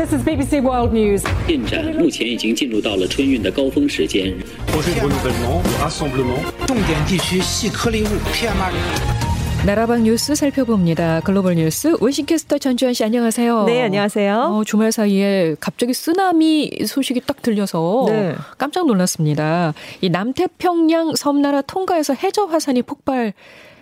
This is BBC World News. 进展目前已经进入到了春运的高峰时间。 projet de renouvellement, de rassemblement. 重点地区细颗粒物 PM2.5。 나라방 뉴스 살펴봅니다. 글로벌 뉴스 원싱캐스터 전주현 씨 안녕하세요. 네, 안녕하세요. 어, 주말 사이에 갑자기 쓰나미 소식이 딱 들려서 네. 깜짝 놀랐습니다. 이 남태평양 섬나라 통가에서 해저 화산이 폭발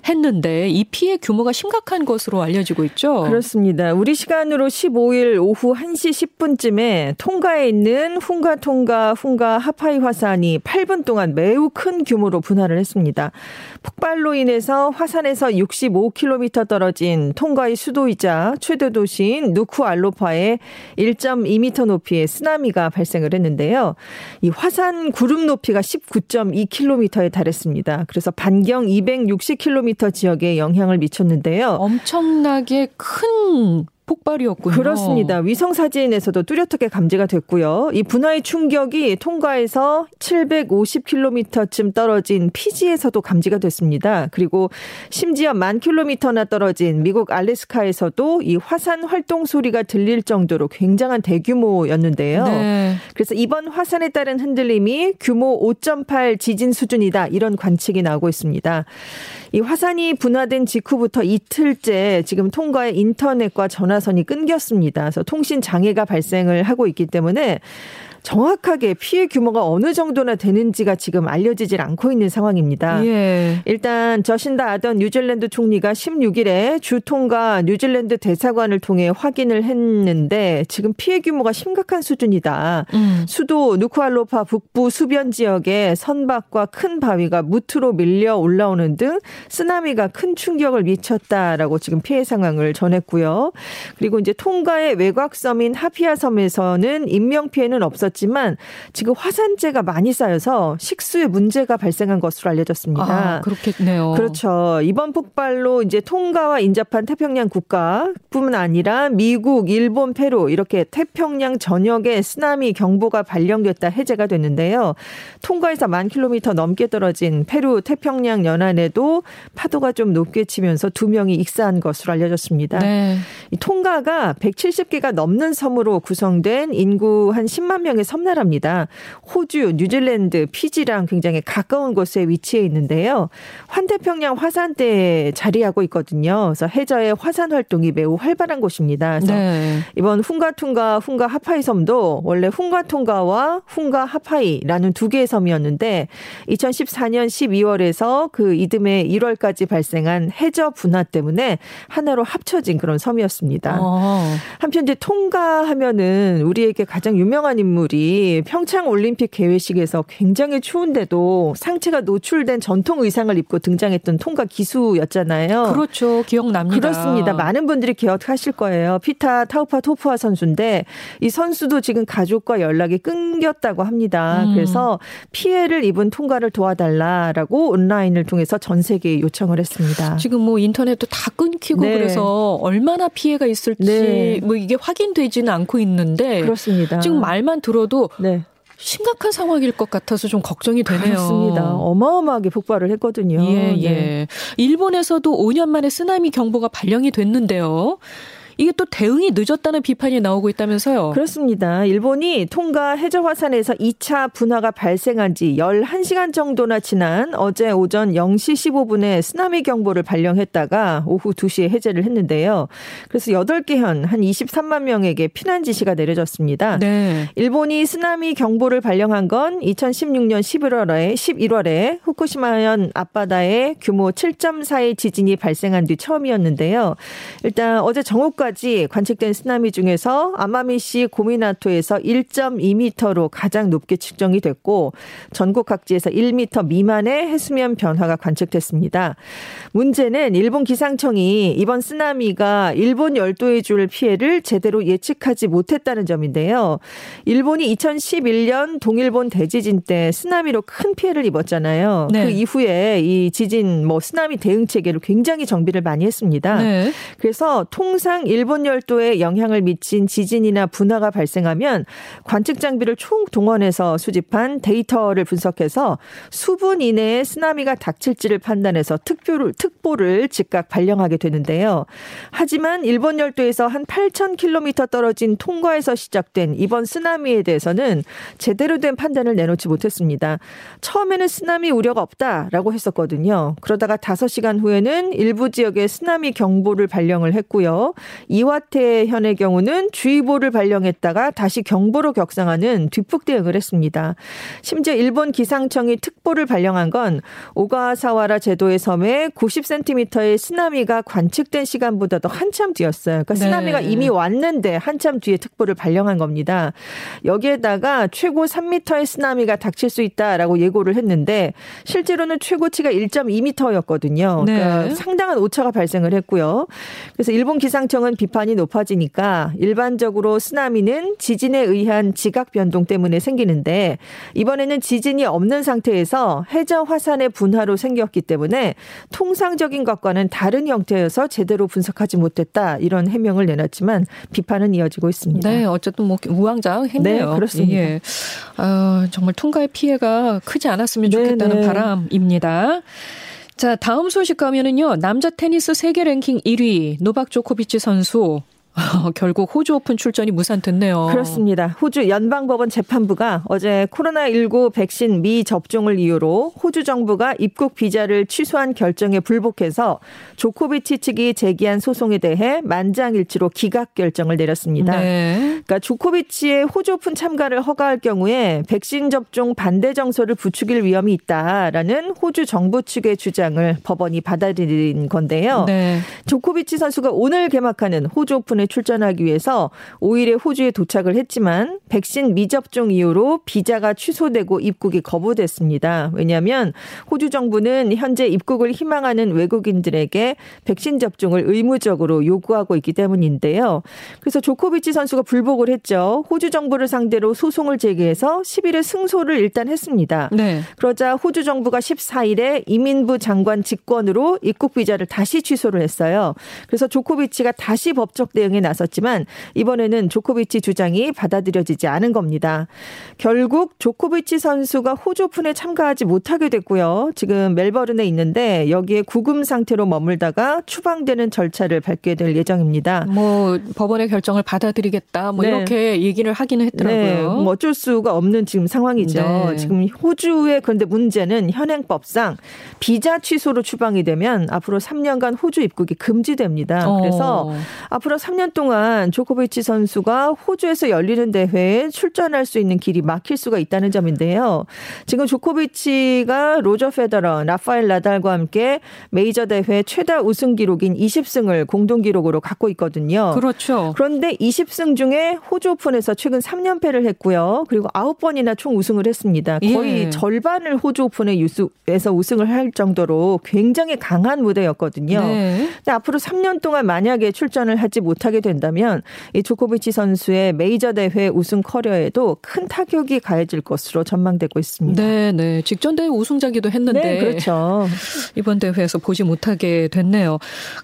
했는데 이 피해 규모가 심각한 것으로 알려지고 있죠. 그렇습니다. 우리 시간으로 15일 오후 1시 10분쯤에 통가에 있는 훈가 통가 훈가 하파이 화산이 8분 동안 매우 큰 규모로 분할을 했습니다. 폭발로 인해서 화산에서 65km 떨어진 통가의 수도이자 최대 도시인 누쿠 알로파에 1.2m 높이의 쓰나미가 발생을 했는데요. 이 화산 구름 높이가 19.2km에 달했습니다. 그래서 반경 260km 지역에 영향을 미쳤는데요. 엄청나게 큰 폭발이었군요. 그렇습니다. 위성 사진에서도 뚜렷하게 감지가 됐고요. 이 분화의 충격이 통과에서 750km쯤 떨어진 피지에서도 감지가 됐습니다. 그리고 심지어 만 킬로미터나 떨어진 미국 알래스카에서도 이 화산 활동 소리가 들릴 정도로 굉장한 대규모였는데요. 네. 그래서 이번 화산에 따른 흔들림이 규모 5.8 지진 수준이다 이런 관측이 나오고 있습니다. 이 화산이 분화된 직후부터 이틀째 지금 통과의 인터넷과 전화선이 끊겼습니다. 그래서 통신 장애가 발생을 하고 있기 때문에 정확하게 피해 규모가 어느 정도나 되는지가 지금 알려지질 않고 있는 상황입니다. 예. 일단 저신다 아던 뉴질랜드 총리가 16일에 주통과 뉴질랜드 대사관을 통해 확인을 했는데 지금 피해 규모가 심각한 수준이다. 음. 수도 누쿠알로파 북부 수변 지역에 선박과 큰 바위가 무트로 밀려 올라오는 등 쓰나미가 큰 충격을 미쳤다라고 지금 피해 상황을 전했고요. 그리고 이제 통가의 외곽 섬인 하피아 섬에서는 인명 피해는 없었 지만 지금 화산재가 많이 쌓여서 식수에 문제가 발생한 것으로 알려졌습니다. 아, 그렇겠네요. 그렇죠. 이번 폭발로 이제 통가와 인접한 태평양 국가뿐만 아니라 미국, 일본, 페루 이렇게 태평양 전역에 쓰나미 경보가 발령됐다 해제가 됐는데요. 통가에서 만 킬로미터 넘게 떨어진 페루 태평양 연안에도 파도가 좀 높게 치면서 두 명이 익사한 것으로 알려졌습니다. 네. 이 통가가 170개가 넘는 섬으로 구성된 인구 한 10만 명의 섬나라입니다. 호주, 뉴질랜드, 피지랑 굉장히 가까운 곳에 위치해 있는데요. 환태평양 화산대에 자리하고 있거든요. 그래서 해저의 화산 활동이 매우 활발한 곳입니다. 그래서 네. 이번 훙가통가, 훙가 하파이 섬도 원래 훙가통가와 훙가 하파이라는 두 개의 섬이었는데 2014년 12월에서 그 이듬해 1월까지 발생한 해저 분화 때문에 하나로 합쳐진 그런 섬이었습니다. 어. 한편 이제 통가하면은 우리에게 가장 유명한 인물 이 평창 올림픽 개회식에서 굉장히 추운데도 상체가 노출된 전통 의상을 입고 등장했던 통가 기수였잖아요. 그렇죠. 기억납니다. 그렇습니다. 많은 분들이 기억하실 거예요. 피타 타우파 토프아 선수인데 이 선수도 지금 가족과 연락이 끊겼다고 합니다. 음. 그래서 피해를 입은 통과를 도와달라라고 온라인을 통해서 전 세계에 요청을 했습니다. 지금 뭐 인터넷도 다 끊기고 네. 그래서 얼마나 피해가 있을지 네. 뭐 이게 확인되지는 않고 있는데 그렇습니다. 지금 말만 들어 도 네. 심각한 상황일 것 같아서 좀 걱정이 되네요. 그렇습니다. 어마어마하게 폭발을 했거든요. 예, 예. 네. 일본에서도 5년 만에 쓰나미 경보가 발령이 됐는데요. 이게 또 대응이 늦었다는 비판이 나오고 있다면서요. 그렇습니다. 일본이 통가 해저 화산에서 2차 분화가 발생한 지 11시간 정도나 지난 어제 오전 0시 15분에 쓰나미 경보를 발령했다가 오후 2시에 해제를 했는데요. 그래서 8개 현 한 23만 명에게 피난 지시가 내려졌습니다. 네. 일본이 쓰나미 경보를 발령한 건 2016년 11월에 11월에 후쿠시마현 앞바다에 규모 7.4의 지진이 발생한 뒤 처음이었는데요. 일단 어제 정오까지 관측된 쓰나미 중에서 아마미시 고미나토에서 1.2m로 가장 높게 측정이 됐고 전국 각지에서 1m 미만의 해수면 변화가 관측됐습니다. 문제는 일본 기상청이 이번 쓰나미가 일본 열도에 줄 피해를 제대로 예측하지 못했다는 점인데요. 일본이 2011년 동일본 대지진 때 쓰나미로 큰 피해를 입었잖아요. 네. 그 이후에 이 지진 뭐 쓰나미 대응 체계를 굉장히 정비를 많이 했습니다. 네. 그래서 통상 일본 열도에 영향을 미친 지진이나 분화가 발생하면 관측 장비를 총 동원해서 수집한 데이터를 분석해서 수분 이내에 쓰나미가 닥칠지를 판단해서 특보를, 특보를 즉각 발령하게 되는데요. 하지만 일본 열도에서 한 8,000km 떨어진 통과에서 시작된 이번 쓰나미에 대해서는 제대로 된 판단을 내놓지 못했습니다. 처음에는 쓰나미 우려가 없다라고 했었거든요. 그러다가 5시간 후에는 일부 지역에 쓰나미 경보를 발령을 했고요. 이와테 현의 경우는 주의보를 발령했다가 다시 경보로 격상하는 뒷북 대응을 했습니다. 심지어 일본 기상청이 특보를 발령한 건 오가사와라 제도의 섬에 90cm의 쓰나미가 관측된 시간보다도 한참 뒤였어요. 그러니까 쓰나미가 네. 이미 왔는데 한참 뒤에 특보를 발령한 겁니다. 여기에다가 최고 3m의 쓰나미가 닥칠 수 있다라고 예고를 했는데 실제로는 최고치가 1.2m였거든요. 그러니까 네. 상당한 오차가 발생을 했고요. 그래서 일본 기상청은 비판이 높아지니까 일반적으로 쓰나미는 지진에 의한 지각 변동 때문에 생기는데 이번에는 지진이 없는 상태에서 해저 화산의 분화로 생겼기 때문에 통상적인 것과는 다른 형태여서 제대로 분석하지 못했다 이런 해명을 내놨지만 비판은 이어지고 있습니다. 네, 어쨌든 뭐 우왕좌왕했네요. 네, 그렇습니다. 예. 아, 정말 통과의 피해가 크지 않았으면 네, 좋겠다는 네. 바람입니다. 자, 다음 소식 가면은요. 남자 테니스 세계 랭킹 1위 노박 조코비치 선수 결국 호주 오픈 출전이 무산됐네요. 그렇습니다. 호주 연방법원 재판부가 어제 코로나19 백신 미접종을 이유로 호주 정부가 입국 비자를 취소한 결정에 불복해서 조코비치 측이 제기한 소송에 대해 만장일치로 기각 결정을 내렸습니다. 네. 그러니까 조코비치의 호주 오픈 참가를 허가할 경우에 백신 접종 반대 정서를 부추길 위험이 있다라는 호주 정부 측의 주장을 법원이 받아들인 건데요. 네. 조코비치 선수가 오늘 개막하는 호주 오픈 에 출전하기 위해서 5일에 호주에 도착을 했지만 백신 미접종 이후로 비자가 취소되고 입국이 거부됐습니다. 왜냐하면 호주 정부는 현재 입국을 희망하는 외국인들에게 백신 접종을 의무적으로 요구하고 있기 때문인데요. 그래서 조코비치 선수가 불복을 했죠. 호주 정부를 상대로 소송을 제기해서 10일에 승소를 일단 했습니다. 네. 그러자 호주 정부가 14일에 이민부 장관 직권으로 입국 비자를 다시 취소를 했어요. 그래서 조코비치가 다시 법적 대 응에 나섰지만 이번에는 조코비치 주장이 받아들여지지 않은 겁니다. 결국 조코비치 선수가 호주 오픈에 참가하지 못하게 됐고요. 지금 멜버른에 있는데 여기에 구금 상태로 머물다가 추방되는 절차를 밟게 될 예정입니다. 뭐 법원의 결정을 받아들이겠다 뭐 네. 이렇게 얘기를 하기는 했더라고요. 네, 뭐 어쩔 수가 없는 지금 상황이죠. 네. 지금 호주의 그런데 문제는 현행법상 비자 취소로 추방이 되면 앞으로 3년간 호주 입국이 금지됩니다. 어. 그래서 앞으로 3년 동안 조코비치 선수가 호주에서 열리는 대회에 출전할 수 있는 길이 막힐 수가 있다는 점인데요. 지금 조코비치가 로저 페더러, 라파엘 나달과 함께 메이저 대회 최다 우승 기록인 20승을 공동 기록으로 갖고 있거든요. 그렇죠. 그런데 20승 중에 호주 오픈에서 최근 3연패를 했고요. 그리고 9번이나 총 우승을 했습니다. 거의 예. 절반을 호주 오픈에 유수에서 우승을 할 정도로 굉장히 강한 무대였거든요. 네. 근데 앞으로 3년 동안 만약에 출전을 하지 못 하게 된다면 이 조코비치 선수의 메이저 대회 우승 커리어에도 큰 타격이 가해질 것으로 전망되고 있습니다. 네, 네. 직전 대회 우승자기도 했는데 네, 그렇죠. 이번 대회에서 보지 못하게 됐네요.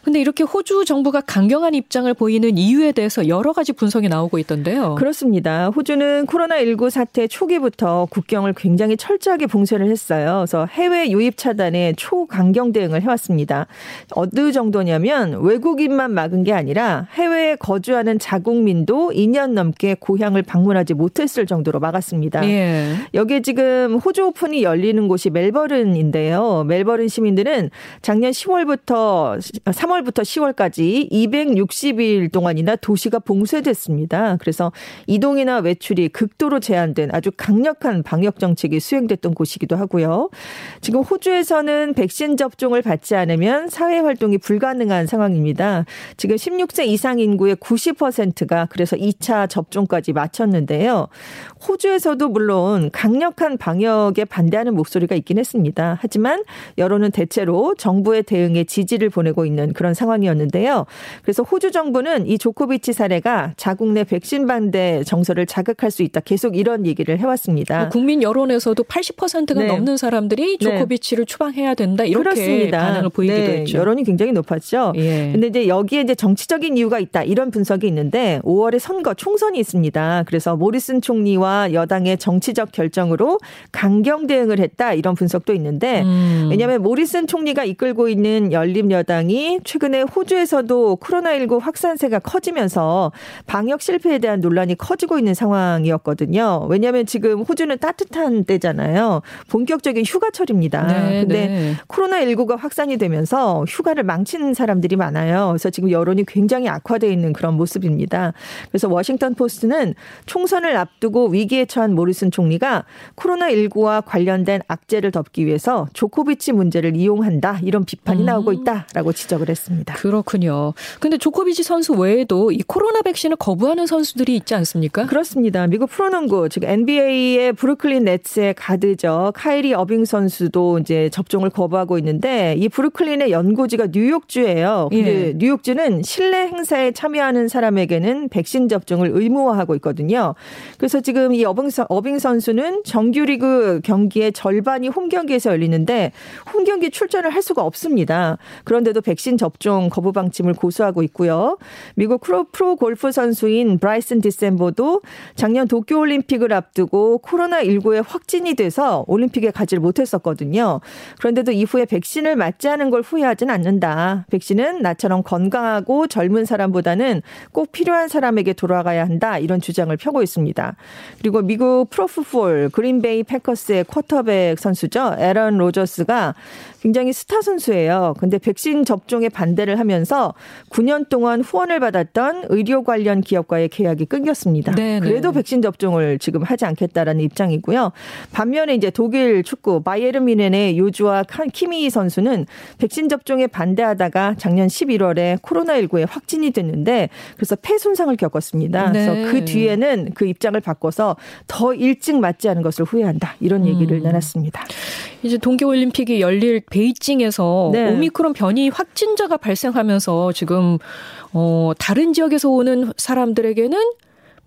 근데 이렇게 호주 정부가 강경한 입장을 보이는 이유에 대해서 여러 가지 분석이 나오고 있던데요. 그렇습니다. 호주는 코로나19 사태 초기부터 국경을 굉장히 철저하게 봉쇄를 했어요. 그래서 해외 유입 차단에 초강경 대응을 해왔습니다. 어느 정도냐면 외국인만 막은 게 아니라 해외 에 거주하는 자국민도 2년 넘게 고향을 방문하지 못했을 정도로 막았습니다. 예. 여기에 지금 호주 오픈이 열리는 곳이 멜버른인데요. 멜버른 시민들은 작년 10월부터 3월부터 10월까지 260일 동안이나 도시가 봉쇄됐습니다. 그래서 이동이나 외출이 극도로 제한된 아주 강력한 방역 정책이 수행됐던 곳이기도 하고요. 지금 호주에서는 백신 접종을 받지 않으면 사회 활동이 불가능한 상황입니다. 지금 16세 이상 인구의 90%가 그래서 2차 접종까지 마쳤는데요. 호주에서도 물론 강력한 방역에 반대하는 목소리가 있긴 했습니다. 하지만 여론은 대체로 정부의 대응에 지지를 보내고 있는 그런 상황이었는데요. 그래서 호주 정부는 이 조코비치 사례가 자국 내 백신 반대 정서를 자극할 수 있다. 계속 이런 얘기를 해왔습니다. 뭐 국민 여론에서도 80%가 네. 넘는 사람들이 네. 조코비치를 추방해야 된다 이렇게 그렇습니다. 반응을 보이기도 네, 했죠. 여론이 굉장히 높았죠. 예. 근데 이제 여기에 이제 정치적인 이유가 있다. 있다 이런 분석이 있는데 5월에 선거 총선이 있습니다. 그래서 모리슨 총리와 여당의 정치적 결정으로 강경 대응을 했다 이런 분석도 있는데 음. 왜냐하면 모리슨 총리가 이끌고 있는 열린 여당이 최근에 호주에서도 코로나19 확산세가 커지면서 방역 실패에 대한 논란이 커지고 있는 상황이었거든요. 왜냐하면 지금 호주는 따뜻한 때잖아요. 본격적인 휴가철입니다. 네, 근데 네. 코로나19가 확산이 되면서 휴가를 망치는 사람들이 많아요. 그래서 지금 여론이 굉장히 악화되 어 있는 그런 모습입니다. 그래서 워싱턴 포스트는 총선을 앞두고 위기에 처한 모리슨 총리가 코로나19와 관련된 악재를 덮기 위해서 조코비치 문제를 이용한다. 이런 비판이 음. 나오고 있다라고 지적을 했습니다. 그렇군요. 근데 조코비치 선수 외에도 이 코로나 백신을 거부하는 선수들이 있지 않습니까? 그렇습니다. 미국 프로농구 즉 NBA의 브루클린 네츠의 가드죠. 카이리 어빙 선수도 이제 접종을 거부하고 있는데 이 브루클린의 연고지가 뉴욕주예요. 근데 예. 뉴욕주는 실내 행사에 참여하는 사람에게는 백신 접종을 의무화하고 있거든요. 그래서 지금 이 어빙, 어빙 선수는 정규리그 경기의 절반이 홈 경기에서 열리는데 홈 경기 출전을 할 수가 없습니다. 그런데도 백신 접종 거부 방침을 고수하고 있고요. 미국 프로, 프로 골프 선수인 브라이슨 디셈보도 작년 도쿄 올림픽을 앞두고 코로나 19에 확진이 돼서 올림픽에 가지를 못했었거든요. 그런데도 이후에 백신을 맞지 않은 걸 후회하진 않는다. 백신은 나처럼 건강하고 젊은 사람 보다는 꼭 필요한 사람에게 돌아가야 한다. 이런 주장을 펴고 있습니다. 그리고 미국 프로풋볼 그린베이 패커스의 쿼터백 선수죠. 에런 로저스가 굉장히 스타 선수예요. 근데 백신 접종에 반대를 하면서 9년 동안 후원을 받았던 의료 관련 기업과의 계약이 끊겼습니다. 네네. 그래도 백신 접종을 지금 하지 않겠다라는 입장이고요. 반면에 이제 독일 축구 바이에른 뮌헨의 요주와 키미 선수는 백신 접종에 반대하다가 작년 11월에 코로나19에 확진이 됐는데 그래서 폐 손상을 겪었습니다. 네. 그래서 그 뒤에는 그 입장을 바꿔서 더 일찍 맞지 않은 것을 후회한다. 이런 얘기를 음. 내놨습니다. 이제 동계올림픽이 열릴 베이징에서 네. 오미크론 변이 확진자가 발생하면서 지금 어 다른 지역에서 오는 사람들에게는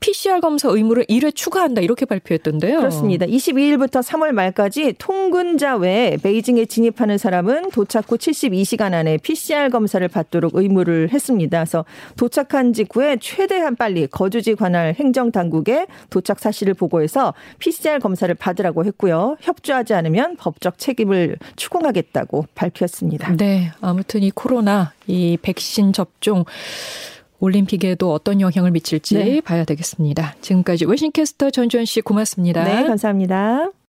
PCR 검사 의무를 1회 추가한다 이렇게 발표했던데요. 그렇습니다. 22일부터 3월 말까지 통근자 외에 베이징에 진입하는 사람은 도착 후 72시간 안에 PCR 검사를 받도록 의무를 했습니다. 그래서 도착한 직후에 최대한 빨리 거주지 관할 행정 당국에 도착 사실을 보고해서 PCR 검사를 받으라고 했고요. 협조하지 않으면 법적 책임을 추궁하겠다고 발표했습니다. 네, 아무튼 이 코로나 이 백신 접종 올림픽에도 어떤 영향을 미칠지 네. 봐야 되겠습니다. 지금까지 웨싱캐스터 전주현 씨 고맙습니다. 네, 감사합니다.